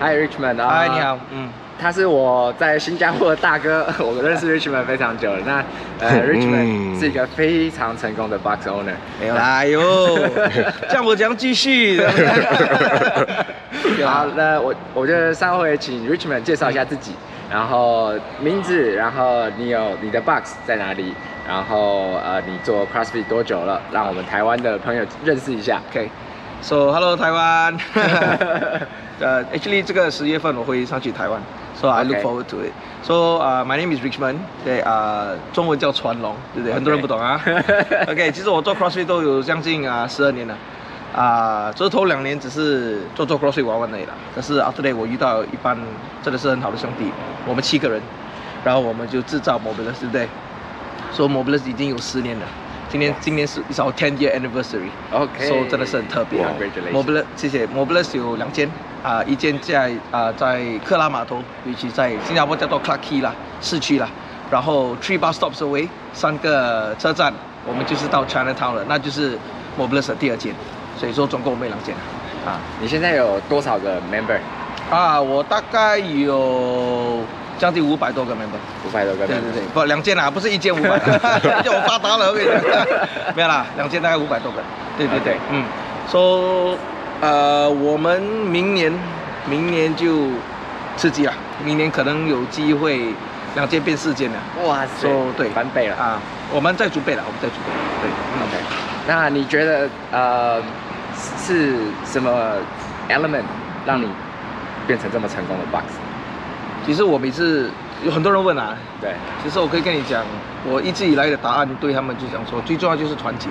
Hi Richmond，嗨，你好，嗯，他是我在新加坡的大哥，我认识 Richmond 非常久了。那呃，Richmond 是一个非常成功的 box owner。哎呦，这样我将继续。好，那我我觉得稍微请 Richmond 介绍一下自己，然后名字，然后你有你的 box 在哪里，然后呃，你做 CrossFit 多久了？让我们台湾的朋友认识一下。OK，So hello 台湾。呃，Actually 这个十月份我会上去台湾，So I look forward to it。So 啊，My name is Richmond，对啊，中文叫传龙，对不对？很多人不懂啊。OK，其实我做 CrossFit 都有将近啊十二年了。啊，这头两年只是做做 CrossFit 玩玩而已啦。可是 After that 我遇到一班真的是很好的兄弟，我们七个人，然后我们就制造 Mobilus，对不对？所以 Mobilus 已经有十年了。今年今年是 is our ten year anniversary，OK，所以真的是很特别。Mobilus，谢谢。Mobilus 有两间，啊，一间在啊在克拉码头，尤其在新加坡叫做 Clarke Quay 啦，市区啦。然后 three bus stops away，三个车站，我们就是到 Chinatown 了，那就是 Mobilus 的第二间。所以说总共我们有两间。啊，你现在有多少个 member？啊，我大概有。将近五百多个 member，五百多个，对对对，不两件啊，不是一件五百，叫我发达了，我跟你讲，没有啦，两件大概五百多个，对对对，嗯，说，呃，我们明年，明年就刺激了，明年可能有机会两件变四件了，哇塞，说对，翻倍了。啊，我们在准备了，我们在准备，对，OK，那你觉得呃是什么 element 让你变成这么成功的 box？其实我每次有很多人问啊，对，其实我可以跟你讲，我一直以来的答案对他们就讲说，最重要就是团结。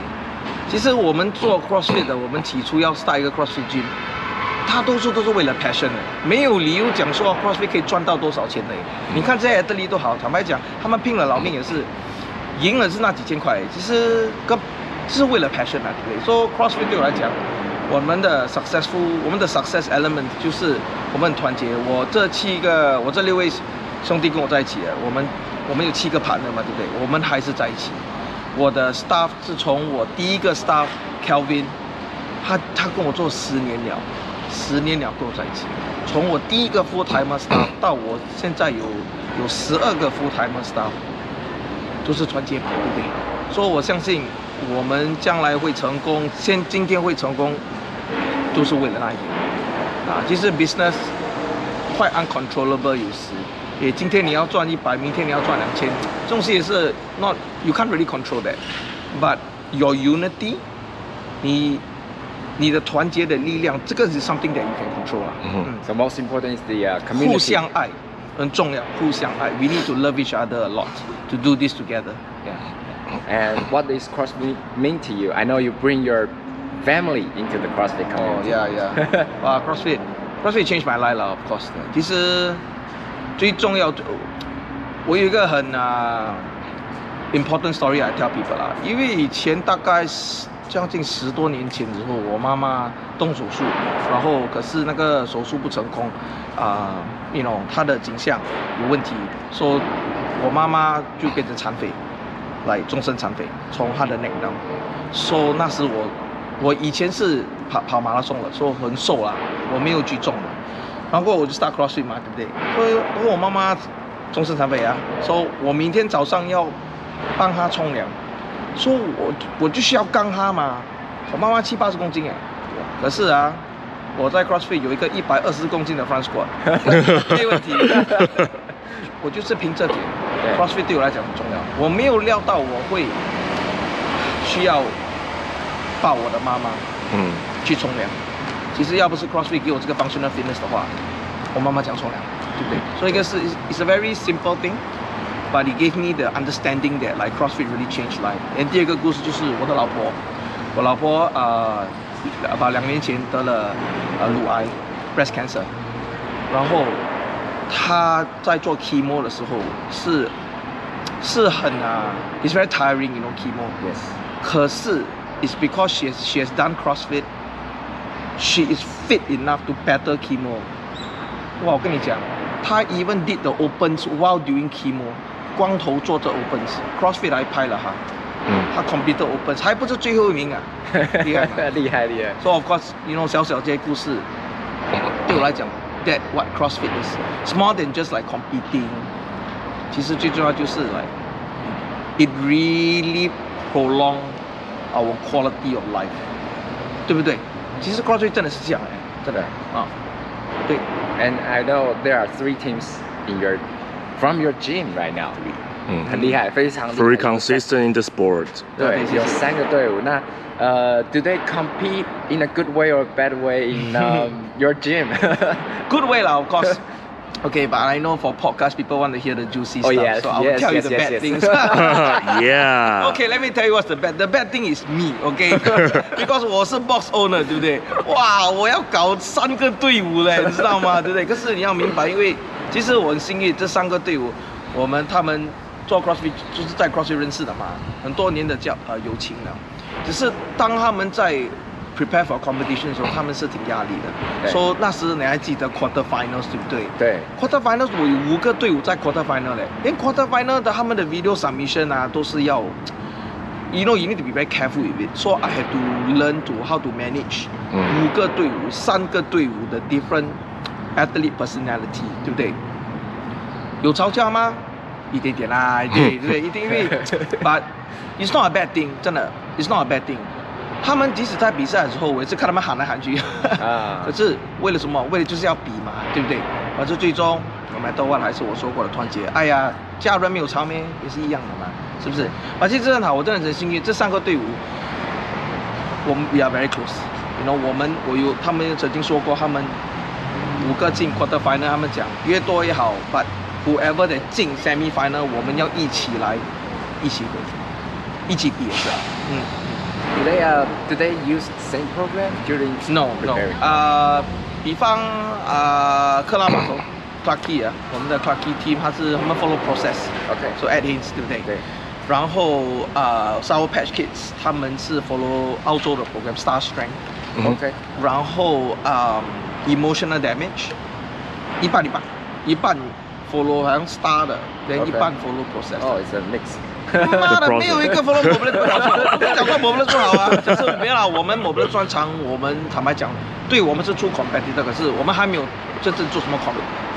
其实我们做 CrossFit 的，我们起初要 start 一个 CrossFit Gym，大多数都是为了 passion 的，没有理由讲说 CrossFit 可以赚到多少钱的。你看这些 athlete 都好，坦白讲，他们拼了老命也是，赢了是那几千块，其实跟是为了 passion 啊，对不对？说 CrossFit 对我来讲。我们的 successful，我们的 success element 就是我们很团结。我这七个，我这六位兄弟跟我在一起的，我们我们有七个盘的嘛，对不对？我们还是在一起。我的 staff 是从我第一个 staff Kelvin，他他跟我做十年了，十年了跟我在一起。从我第一个 full time staff 到我现在有有十二个 full time staff，都是团结嘛，对不对？所以我相信我们将来会成功，现今天会成功。都是为了那一点啊！其实 business quite uncontrollable 有时，也今天你要赚一百，明天你要赚两千，这种事也是 not you can't really control that。But your unity，你你的团结的力量，这个是 something that you can control 啊。嗯。So most important is the community。互相爱很重要，互相爱。We need to love each other a lot to do this together. Yeah. And what does CrossFit mean to you? I know you bring your family into the CrossFit community. Oh yeah yeah. 哇，CrossFit CrossFit changed my life 了，of course。其实最重要，我有一个很啊、uh, important story I tell people 啦。因为以前大概是将近十多年前之后，我妈妈动手术，然后可是那个手术不成功，啊、uh,，you know，她的颈项有问题，说、so, 我妈妈就变成残废，来终身残废，从她的 neck down。说、so, 那时我。我以前是跑跑马拉松的，所以很瘦啦，我没有举重的。然后我就 start CrossFit 嘛，对不对？所以如果我妈妈终身残废啊，说我明天早上要帮她冲凉，说我我就需要干她嘛。我妈妈七八十公斤哎，可是啊，我在 CrossFit 有一个一百二十公斤的 front squat，没问题。我就是凭这点，CrossFit 对我来讲很重要。我没有料到我会需要。抱我的妈妈，嗯，去冲凉。其实要不是 CrossFit 给我这个 functional fitness 的话，我妈妈讲冲凉，对不对？所以一个是 it's a very simple thing，but it gave me the understanding that like CrossFit really changed life。And 第二个故事就是我的老婆，我老婆啊，把、呃、两年前得了呃乳癌 breast cancer，然后她在做 chemo 的时候是是很啊，it's very tiring，you know chemo。Yes。可是。It's because she has she has done CrossFit. She is fit enough to battle chemo. 哇，我跟你讲，她 even did the opens while doing chemo，光头做着 opens。CrossFit 还拍了哈，嗯，她 completed opens，还不是最后一名啊，厉害厉害厉害。So of course，you know 小小这些故事，对我来讲 that what CrossFit is. It's more than just like competing. 其实最重要就是 like it really prolong our quality of life，对不对？其实 CrossFit 真的是这样哎，真的啊，对。And I know there are three teams in your from your gym right now. 嗯，很厉害，非常厉害 Very consistent in the sport. 对，有三个队伍。那呃，Do they compete in a good way or bad way in um, your gym? Good way lah, of course. Okay, but I know for podcast people want to hear the juicy Oh, stuff, yes, so I will yes, tell yes, you the yes, bad yes. things. yeah. Okay, let me tell you what's the bad. The bad thing is me, okay? Because 我是 box owner，对不对？哇，我要搞三个队伍嘞，你知道吗？对不对？可是你要明白，因为其实我很幸运，这三个队伍，我们他们做 CrossFit 就是在 CrossFit 认识的嘛，很多年的交呃友情了。只是当他们在 prepare for competition 的时候，他们是挺压力的。对说、so, 那时你还记得 quarter finals 对不对？对。 quarter finals 我有五个队伍在 quarter final 嘞，连 quarter final 的他们的 video submission 啊都是要，you know you need to be very careful with it. So I had to learn to how to manage 嗯五个队伍、三个队伍的 different athlete personality，对不对？有吵架吗？一点点啦，对对不对？一定因为，but it's not a bad thing，真的，it's not a bad thing。 他们即使在比赛的时候，我也是看他们喊来喊去，啊 可是为了什么？为了就是要比嘛，对不对？反正最终我们都话还是我说过的团结。哎呀，家人没有吵咩，也是一样的嘛，是不是？而且这很好，我真的很幸运，这三个队伍，我们 we are very close。You know，我们我有他们曾经说过，他们五个进 quarter final，他们讲越多越好，but whoever 的进 semi final，我们要一起来，一起回去，一起比是吧？嗯。Do they uh do they use the same program during No no， preparing? 呃，比方呃克拉码头 Clarky 啊，我们的 Clarky team 它是他们 follow process， OK so Ed Haynes 对不对？对。然后呃 Sour Patch Kids 他们是 follow 澳洲的 program Star Strength，嗯 OK 然后呃 Emotional Damage 一半一半，一半 follow 好像 Star 的，然后一 OK 半 follow process。 Oh, it's a mix. 妈的，没有一个 follow 我们能做好，不讲到我们能做好啊！真的，别了，我们我们专长，我们坦白讲，对我们是做 competitive，是我们还没有真正做什么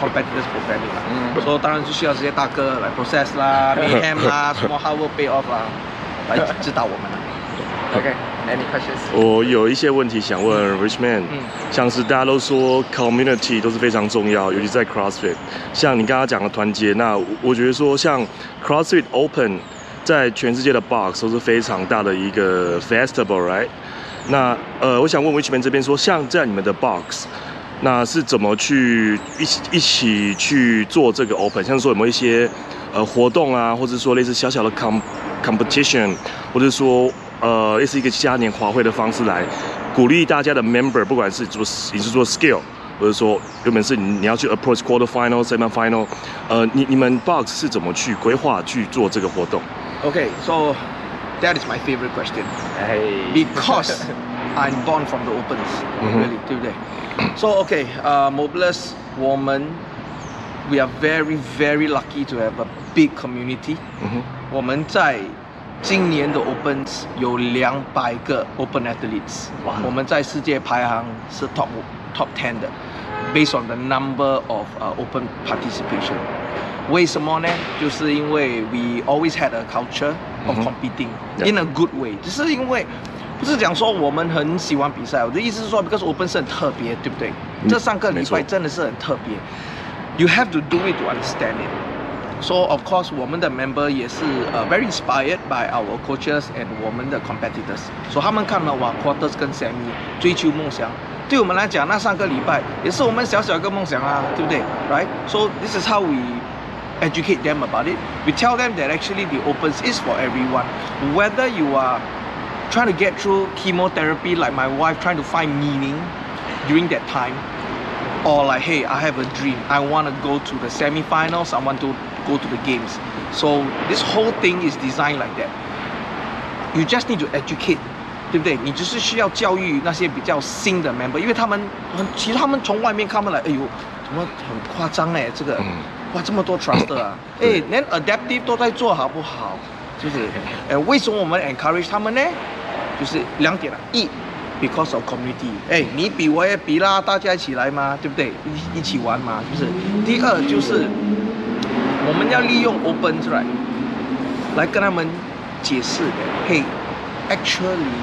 competitive profiling 嘛，嗯，所以当然就需要这些大哥来 process 啦，man 啦，什么 how we pay off 啦，来指导我们了。OK，那你快说。我有一些问题想问 Richman，、嗯像是大家都说 community 都是非常重要，尤其在 crossfit，像你刚刚讲的团结，那我觉得说像 crossfit open。在全世界的 box 都是非常大的一个 festival，right？那呃，我想问 Richman 这边说，像在你们的 box，那是怎么去一起一起去做这个 Open？像说有没有一些呃活动啊，或者说类似小小的 Competition，或者说呃类似一个嘉年华会的方式来鼓励大家的 member，不管是做你是做 skill，或者说原本是你你要去 approach quarter final、semi final，呃，你你们 box 是怎么去规划去做这个活动？Okay, so that is my favorite question. Hey. because I'm born from the opens, Mhm. really, 对不对？So okay, uh, Mobilus 我们 we are very very lucky to have a big community. 嗯哼，我们在今年的 Opens 有两百个 Open athletes，哇我们在世界排行是 top top ten 的，based on the number of uh, Open participation。 为什么呢？就是因为 we always had a culture of 嗯哼 competing Yeah. in a good way，只是因为不是讲说我们很喜欢比赛，我的意思是说，because Open 是很特别，对不对？嗯这三个礼没错拜真的是很特别，you have to do it to understand it。So of course，我们的 member 也是呃、uh, very inspired by our coaches and 我们的 competitors。所、so, 以他们看了哇 quarters 跟 semi 追求梦想， 对我们来讲那三个礼拜也是我们小小一个梦想啊，对不对？Right？So this is how we educate them about it. We tell them that actually the opens is for everyone. Whether you are trying to get through chemotherapy like my wife trying to find meaning during that time or like hey i have a dream i want to go to the semi-finals i want to go to the games so this whole thing is designed like that you just need to educate 对不对？你只是需要教育那些比较新的 member，因为他们很，其实他们从外面看不来，哎呦，怎么很夸张哎，这个，嗯哇，这么多 truster 啊，哎，连 adaptive 都在做好不好？就是，哎，为什么我们 encourage 他们呢？就是两点了，一 because of community。哎，你比我也比啦，大家一起来嘛，对不对？一一起玩嘛，是不是？第二就是我们要利用 open right 来跟他们解释。嘿，actually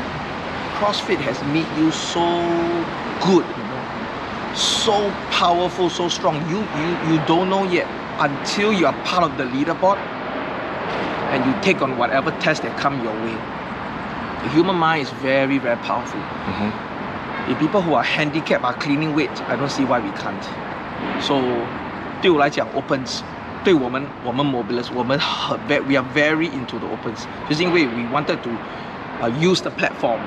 CrossFit has made you so good。so powerful, so strong. You, you, you don't know yet until you are part of the leaderboard and you take on whatever test that come your way. The human mind is very, very powerful. Mm-hmm. If people who are handicapped are cleaning weights, I don't see why we can't. So, 对我来讲，opens，对我们我们 mobilists，我们很 we are very into the opens，就是因为 we wanted to uh, use the platform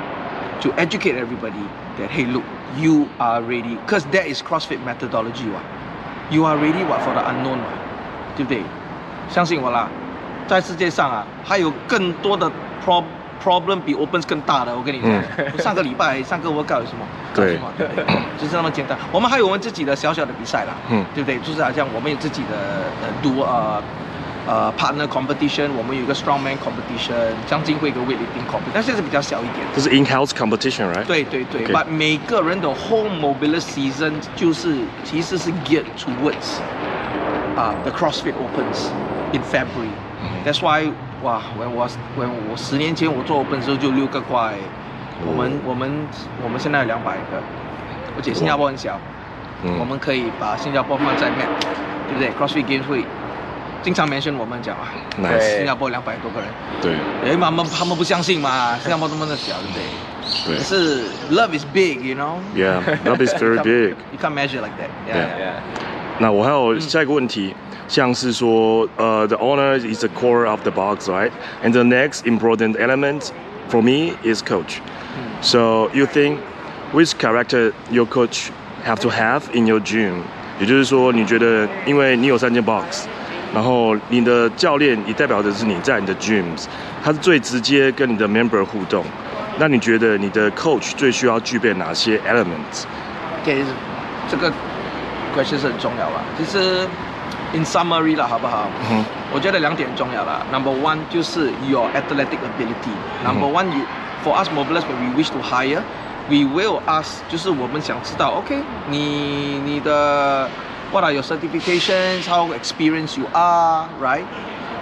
to educate everybody that hey look you are ready because that is CrossFit methodology 哇 you are ready what for the unknown 对不对相信我啦在世界上啊还有更多的 pro problem 比 opens 更大的我跟你讲、嗯、上个礼拜上个 workout 有什么对就是那么简单我们还有我们自己的小小的比赛啦嗯对不对就是好像我们有自己的呃 do 呃呃、uh,，partner competition，我们有一个 strongman competition，将近会有个 weightlifting competition，但是是比较小一点。这是 in-house competition，right？对对对，But. 每个人的 whole mobility season 就是其实是 geared towards 啊、uh, the CrossFit Opens in February、嗯。That's why，哇，when 我 when 我十年前我做 Open 时候就六个块、嗯，我们我们我们现在有两百个，而且新加坡很小、嗯，我们可以把新加坡放在 map，对不对？CrossFit Games 会。经常 mention 我们讲啊，nice. 新加坡两百多个人，对，哎，他们他们不相信嘛，新加坡这么的小，对不对？对。可是 love is big，you know？Yeah，love is very big。You can't measure like that。Yeah，yeah。那我还有下一个问题，像是说，呃，the owner is the core of the box，right？And the next important element for me is coach。So you think which character your coach have to have in your gym？也就是说，你觉得，因为你有三间 box。 然后你的教练也代表的是你在你的 gyms，他是最直接跟你的 member 互动。那你觉得你的 coach 最需要具备哪些 elements？OK，这个 question 是很重要吧？其实 in summary 了，好不好？嗯。我觉得两点重要了。Number one 就是 your athletic ability。Number one you for us mobilists when we wish to hire, we will ask，就是我们想知道，OK，你你的。What are your certifications? How experienced you are, right?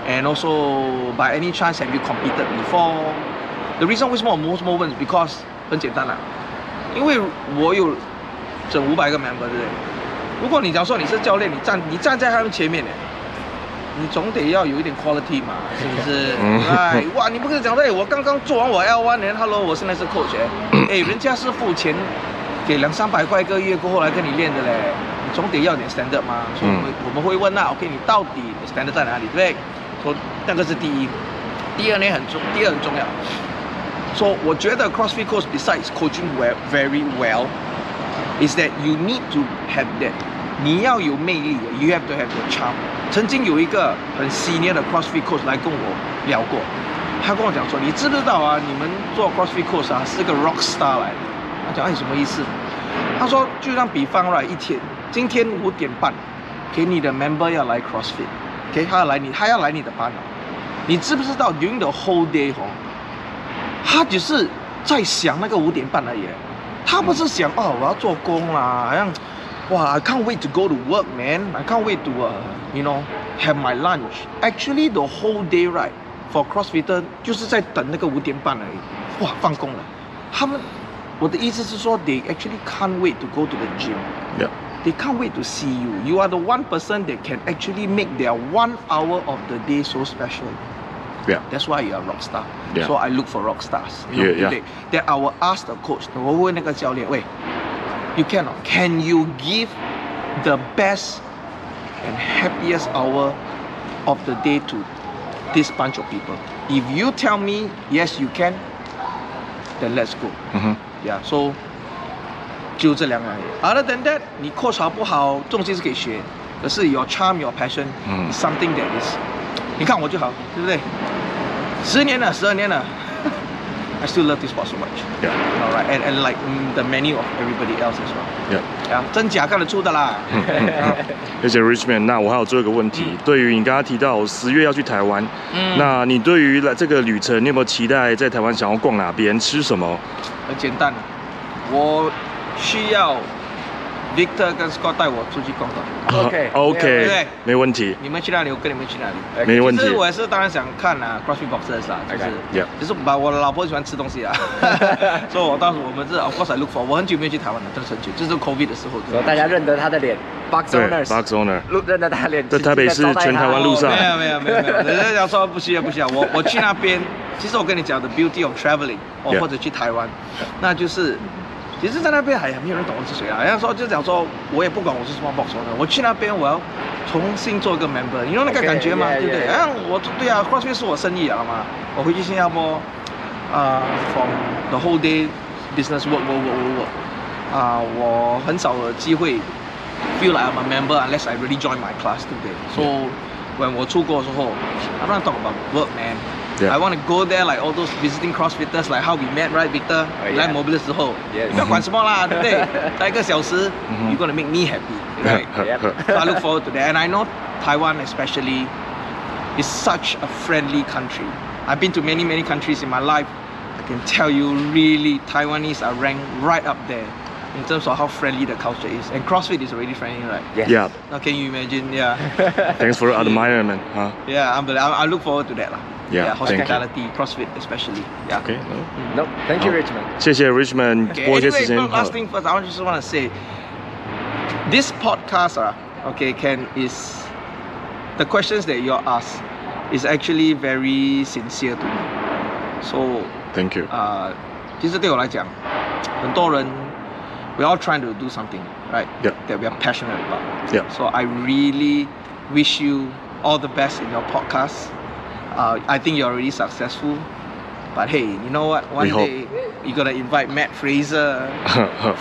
And also, by any chance, have you competed before? The reason 为什么我 most movement is because 很简单啦，因为我有整五百个 member，对不对？如果你假如说你是教练，你站你站在他们前面呢，你总得要有一点 quality 嘛，是不是？哎，哇，你不可以讲，哎，我刚刚做完我 L one 年，Hello，我现在是 coach，哎，人家是付钱给两三百块一个月过后来跟你练的嘞。总得要点 standard 嘛，所以我们我们会问那 OK，你到底 standard 在哪里，对不对？说那个是第一，第二呢很重，第二很重要。说我觉得 CrossFit coach besides coaching well very well is that you need to have that，你要有魅力，you have to have the charm。曾经有一个很 senior 的 CrossFit coach 来跟我聊过，他跟我讲说，你知不知道啊？你们做 CrossFit coach 啊是个 rock star 来的。他讲哎什么意思？他说就像比方来一天。今天五点半，给你的 member 要来 CrossFit，OK，他要来你，他要来你的班了。你知不知道 during the whole day 哦，他只是在想那个五点半而已。他不是想哦，我要做工啦，好像哇，I can't wait to go to work, man. I can't wait to, uh, you know, have my lunch. Actually, the whole day, right, for CrossFitter 就是在等那个五点半而已。哇，放工了。他们，我的意思是说，they actually can't wait to go to the gym. Yeah. They can't wait to see you. You are the one person that can actually make their one hour of the day so special. Yeah. That's why you are rock star. Yeah. So I look for rock stars. You know, yeah, yeah. That I will ask the coach, 我问那个教练，喂，you cannot. Can you give the best and happiest hour of the day to this bunch of people? If you tell me yes, you can, then let's go. Mm-hmm. Yeah. So 就这两样而已。Other than that，你 coach 好不好，东西是可以学，可是 your charm, your passion，嗯，something that is，你看我就好，对不对？十年了，十二年了，I still love this sport so much。Yeah。Alright, and and like the many of everybody else as well。Yeah。啊，真假看得出的啦。谢谢 Richman。那我还有最后一个问题，对于你刚刚提到十月要去台湾，嗯，那你对于来这个旅程，你有没有期待在台湾想要逛哪边，吃什么？很简单。我需要 Victor 跟 Scott 带我出去逛逛。OK，啊 OK，对对没问题，你们去哪里，我跟你们去哪里。没问题其实。我也是当然想看啊，CrossFit Boxers 啦，就是 Okay. Yeah. 就是把我老婆喜欢吃东西啊，所以我当时我们是 of course I look for，我很久没有去台湾了，真的是很久，就是 COVID 的时候。说大家认得他的脸，Box 对 Owners，，Box Owner，路认得他脸，在台北市请记得招待他全台湾路上哦没有没有没有没有，人家讲说不需要不需要，我我去那边，其实我跟你讲的 beauty of traveling，哦 Yeah. 或者去台湾，那就是，其实，在那边还没有人懂我是谁啊，人家说就讲说，我也不管我是什么 box owner，我去那边我要重新做一个 member，你有那个感觉吗 yeah, 对不对哎，我对啊，CrossFit 是我生意啊嘛，我回去新加坡，啊、f r o m the whole day business work work work work work，啊、我很少有机会 feel like I'm a member unless I really join my class，对不对？So when 我出国的时候，I don't talk about work man。Yeah. I want to go there like all those visiting CrossFitters, like how we met, right, Victor? Oh, 你来 yeah. Mobile 的时候 Yes. 你不要管什么啦，对不对？待一个小时嗯哼，you're gonna make me happy, right? Yep. so I look forward to that, and I know Taiwan especially is such a friendly country. I've been to many many countries in my life. I can tell you, really, Taiwanese are ranked right up there in terms of how friendly the culture is. And CrossFit is already friendly, right? Yes. Yeah, Now can you imagine? Yeah, thanks for admiring, man. 啊yeah, unbelievable. I, I look forward to that, lah. Yeah, thank you. hospitality, CrossFit especially. Yeah. ，OK， No, thank you 好 Richmond。谢谢 Richmond Okay, 播一些 anyway, 时间 no, last thing first, I just want to say, this podcast, uh, okay, can is the questions that you ask is actually very sincere to me. So, Thank you。呃，其实对我来讲，很多人 we all trying to do something, right? Yeah. That we are passionate about. Yeah. So I really wish you all the best in your podcast. Uh, I think you're already successful. But hey, you know what? One We hope. day you're gonna invite Matt Fraser,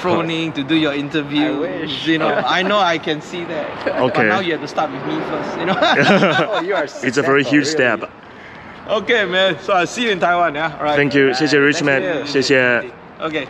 Froning to do your interview. I wish. You know, I know I can see that. But Okay. now you have to start with me first. You know. Oh, you are It's a very huge successful, step. really. okay, man. So I see you in Taiwan. Yeah. All right. Thank you，谢谢 Thank Richmond， you 谢谢。 Okay.